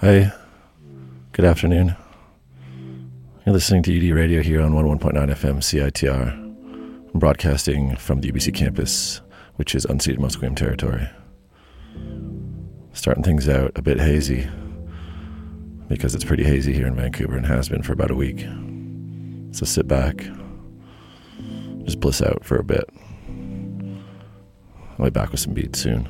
Hi, good afternoon. You're listening to UD Radio here on 101.9 FM CITR. I'm broadcasting from the UBC campus, which is unceded Musqueam territory. Starting things out a bit hazy because it's pretty hazy here in Vancouver and has been for about a week. So sit back, just bliss out for a bit. I'll be back with some beats soon.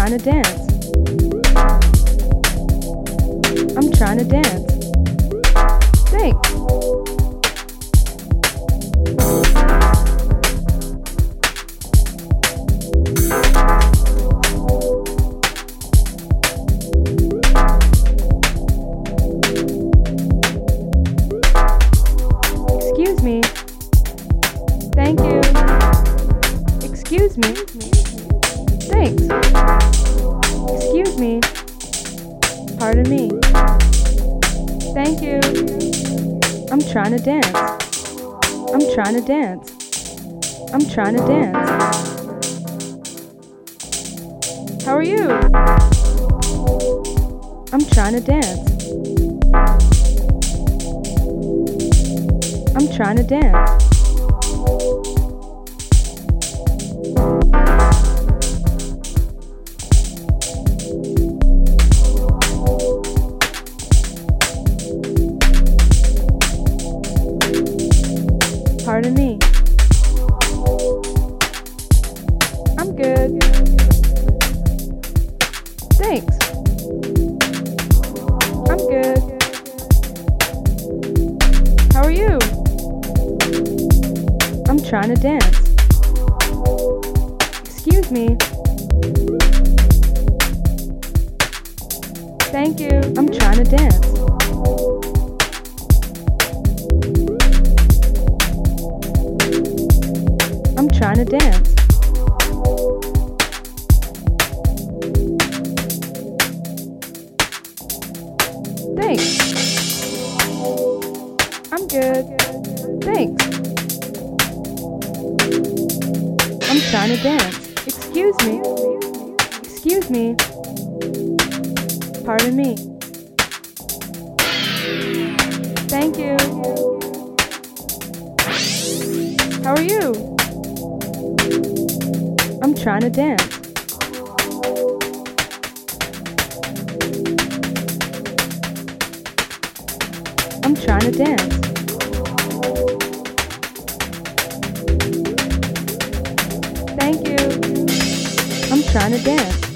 trying to dance. I'm trying to dance. dance. I'm trying to dance. How are you? I'm trying to dance. I'm trying to dance. good. Thanks. I'm trying to dance. Excuse me. Excuse me. Pardon me. Thank you. How are you? I'm trying to dance. I'm trying to dance. dance.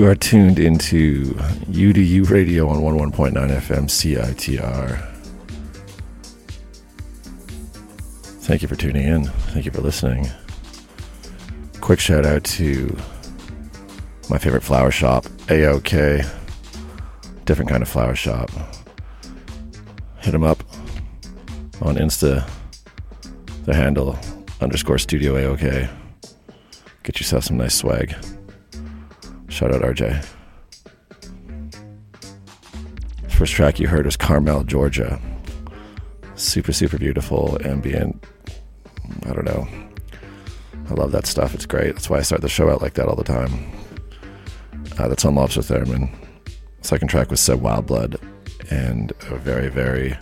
You are tuned into UDU Radio on 11.9 FM CITR. Thank you for tuning in. Thank you for listening. Quick shout out to my favorite flower shop, AOK. Different kind of flower shop. Hit them up on Insta. The handle underscore studio AOK. Get yourself some nice swag. Shout out RJ. First track you heard was Carmel, Georgia. Super, super beautiful, ambient. I don't know. I love that stuff. It's great. That's why I start the show out like that all the time. Uh, that's on Lobster Theremin. Second track was Seb Wildblood, and a very, very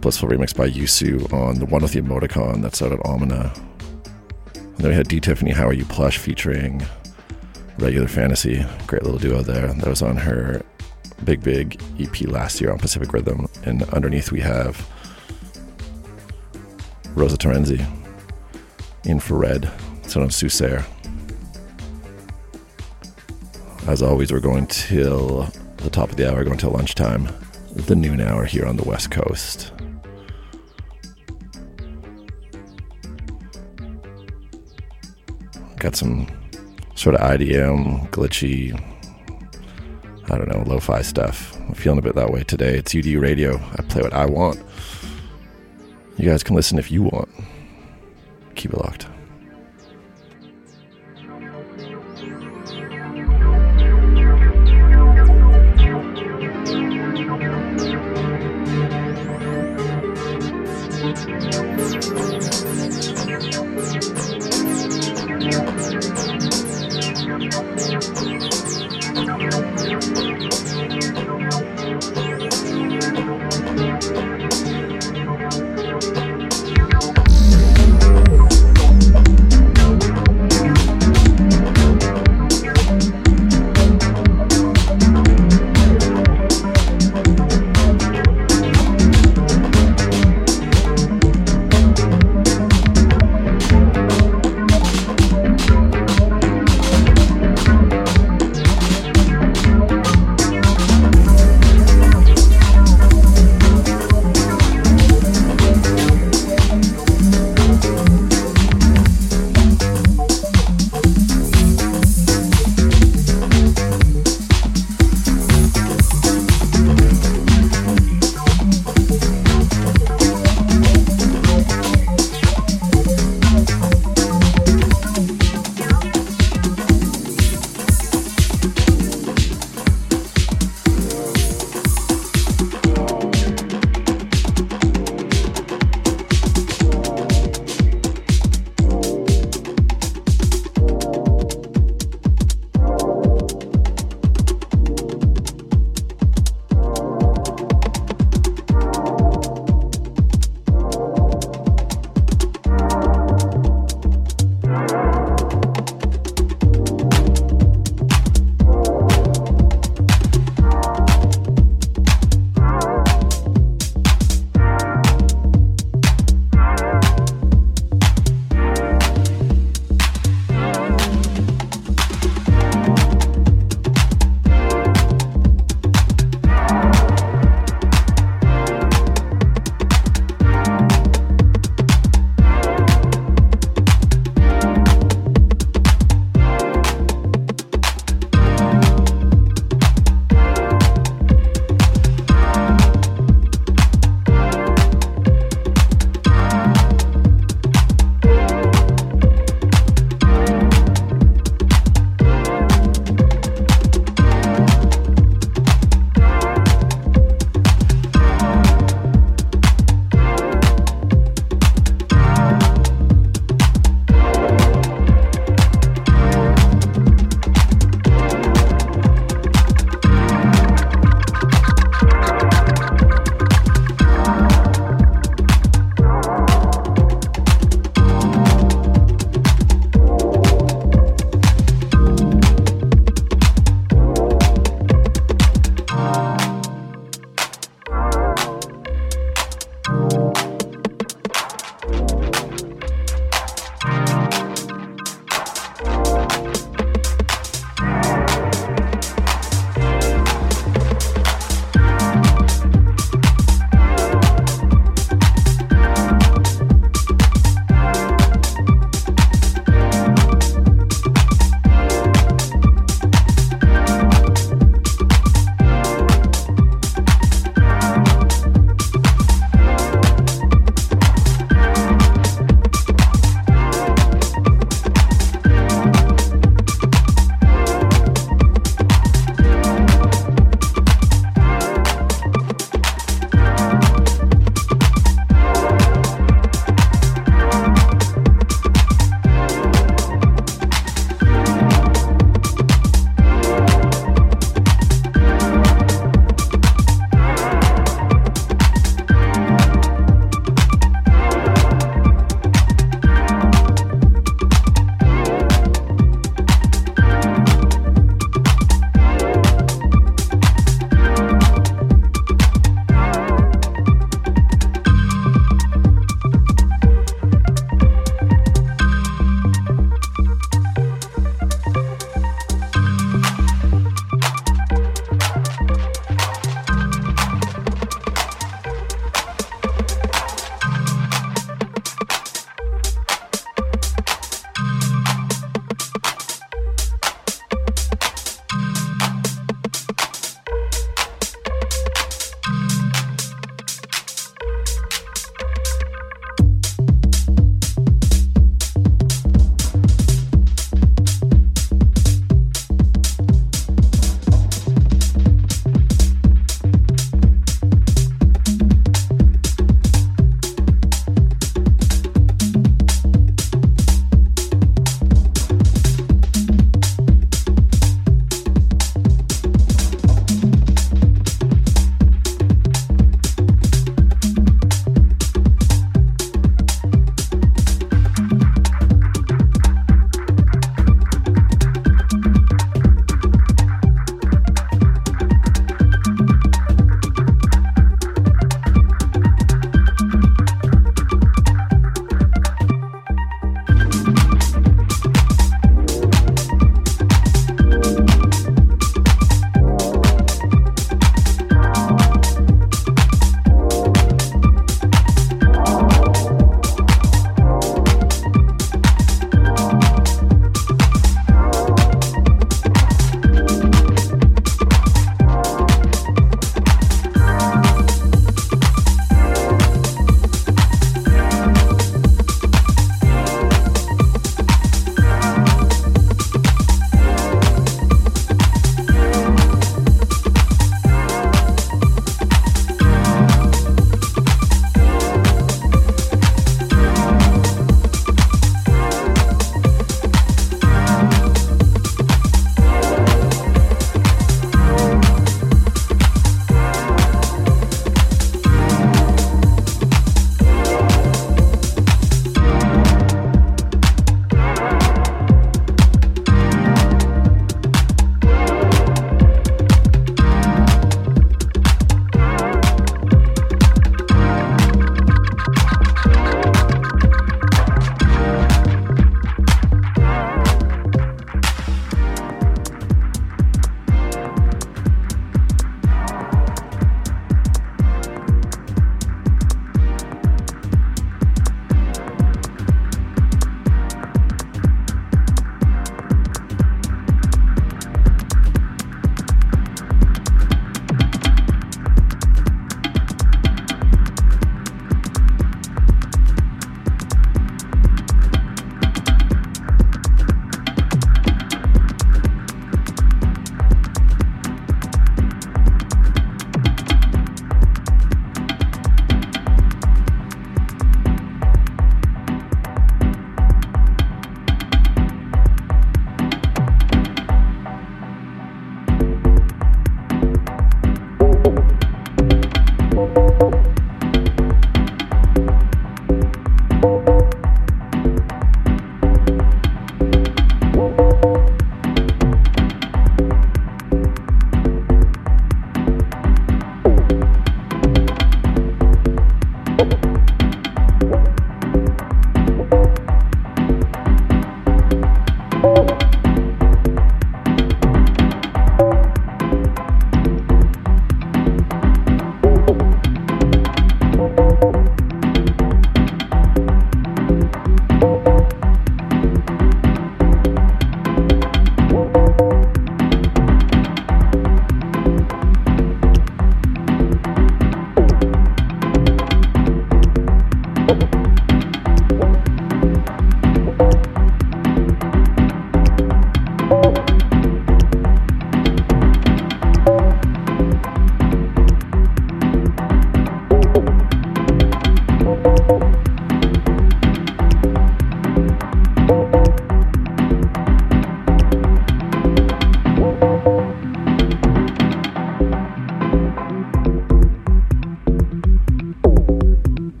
blissful remix by Yu Su on the one with the emoticon that's out at Omina. And then we had D Tiffany, How Are You Plush featuring Regular Fantasy. Great little duo there. That was on her Big Big EP last year on Pacific Rhythm. And underneath we have Rosa Terenzi, Infrared. It's on Susair. As always, we're going till the top of the hour, going till lunchtime, the noon hour here on the West Coast. Got some sort of IDM, glitchy, I don't know, lo fi stuff. I'm feeling a bit that way today. It's UD Radio. I play what I want. You guys can listen if you want. Keep it locked. Thank you.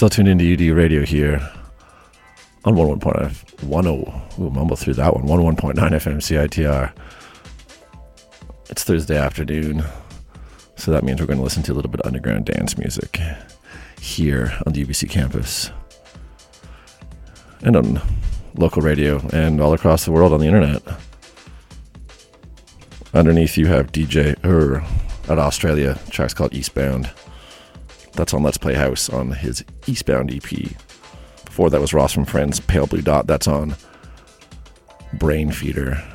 Still tuned into UD Radio here on 11.9 10. Ooh, mumble through that one. 11.9 FM CITR. It's Thursday afternoon, so that means we're going to listen to a little bit of underground dance music here on the UBC campus and on local radio and all across the world on the internet. Underneath, you have DJ Ur er, out of Australia. The track's called Eastbound. That's on Let's Play House on his Eastbound EP. Before that was Ross from Friends, Pale Blue Dot. That's on Brainfeeder.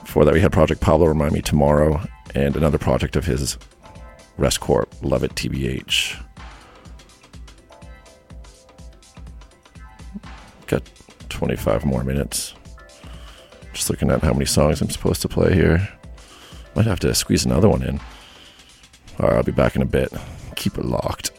Before that, we had Project Pablo Remind Me Tomorrow and another project of his, Rest Corp, Love It TBH. Got 25 more minutes. Just looking at how many songs I'm supposed to play here. Might have to squeeze another one in. Alright, I'll be back in a bit. Keep it locked.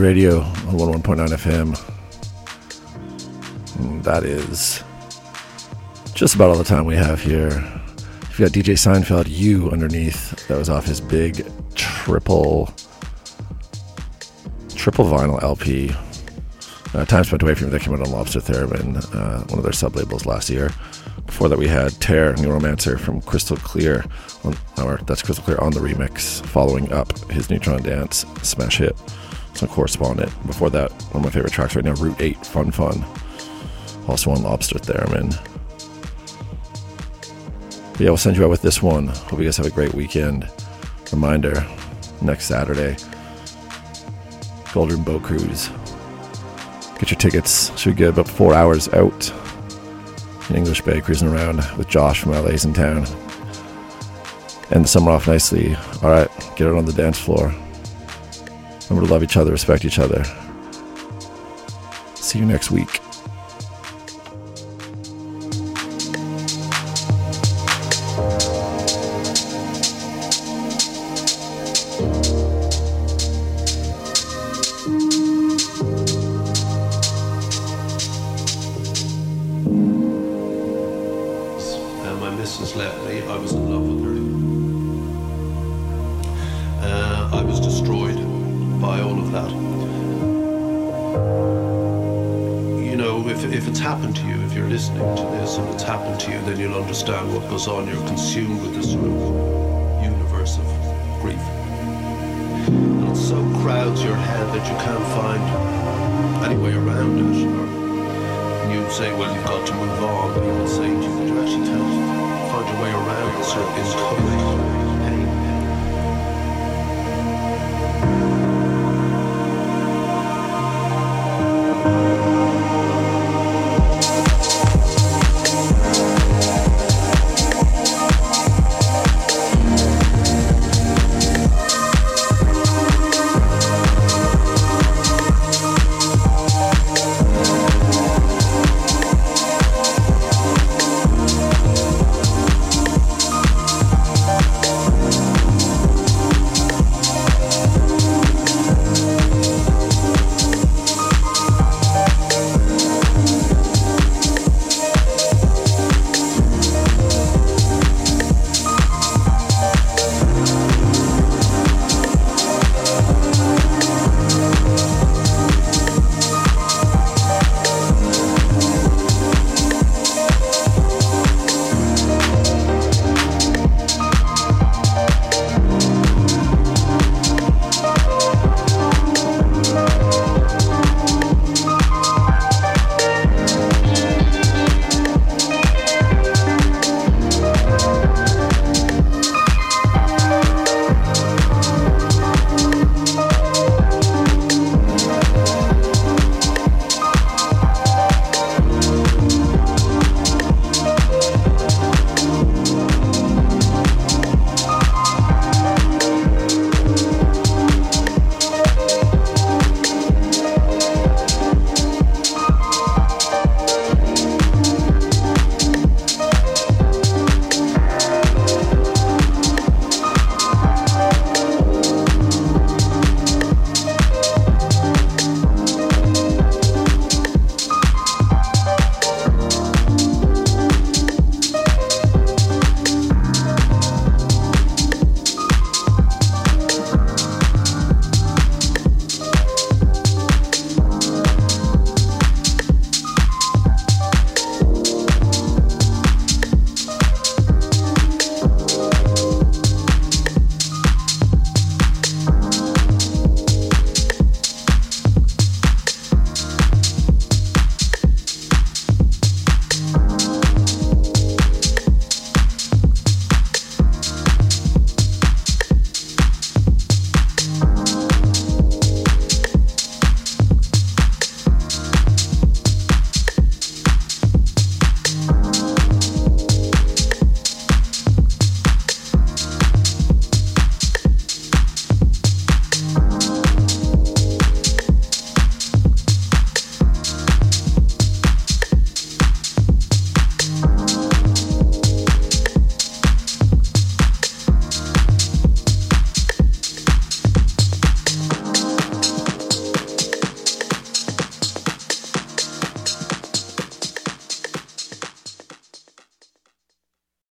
Radio on 11.9 FM. And that is just about all the time we have here. You've got DJ Seinfeld, You underneath. That was off his big triple triple vinyl LP. Uh, time spent away from that came out on Lobster Theremin, uh, one of their sub labels last year. Before that, we had Tear, Neuromancer from Crystal Clear. On, or that's Crystal Clear on the remix, following up his Neutron Dance smash hit. Correspondent. Before that, one of my favorite tracks right now, Route 8, Fun Fun. Also on Lobster Theremin. But yeah, we'll send you out with this one. Hope you guys have a great weekend. Reminder next Saturday, Golden Boat Cruise. Get your tickets. Should be good. About four hours out in English Bay, cruising around with Josh from LA's in town. End the summer off nicely. All right, get out on the dance floor. Remember to love each other, respect each other. See you next week. that. You know, if, if it's happened to you, if you're listening to this and it's happened to you, then you'll understand what goes on. You're consumed with this sort of universe of grief. And it so crowds your head that you can't find any way around it. And you'd say, well, you've got to move on. But you would say to you that you actually can't find a way around it? or it's coming.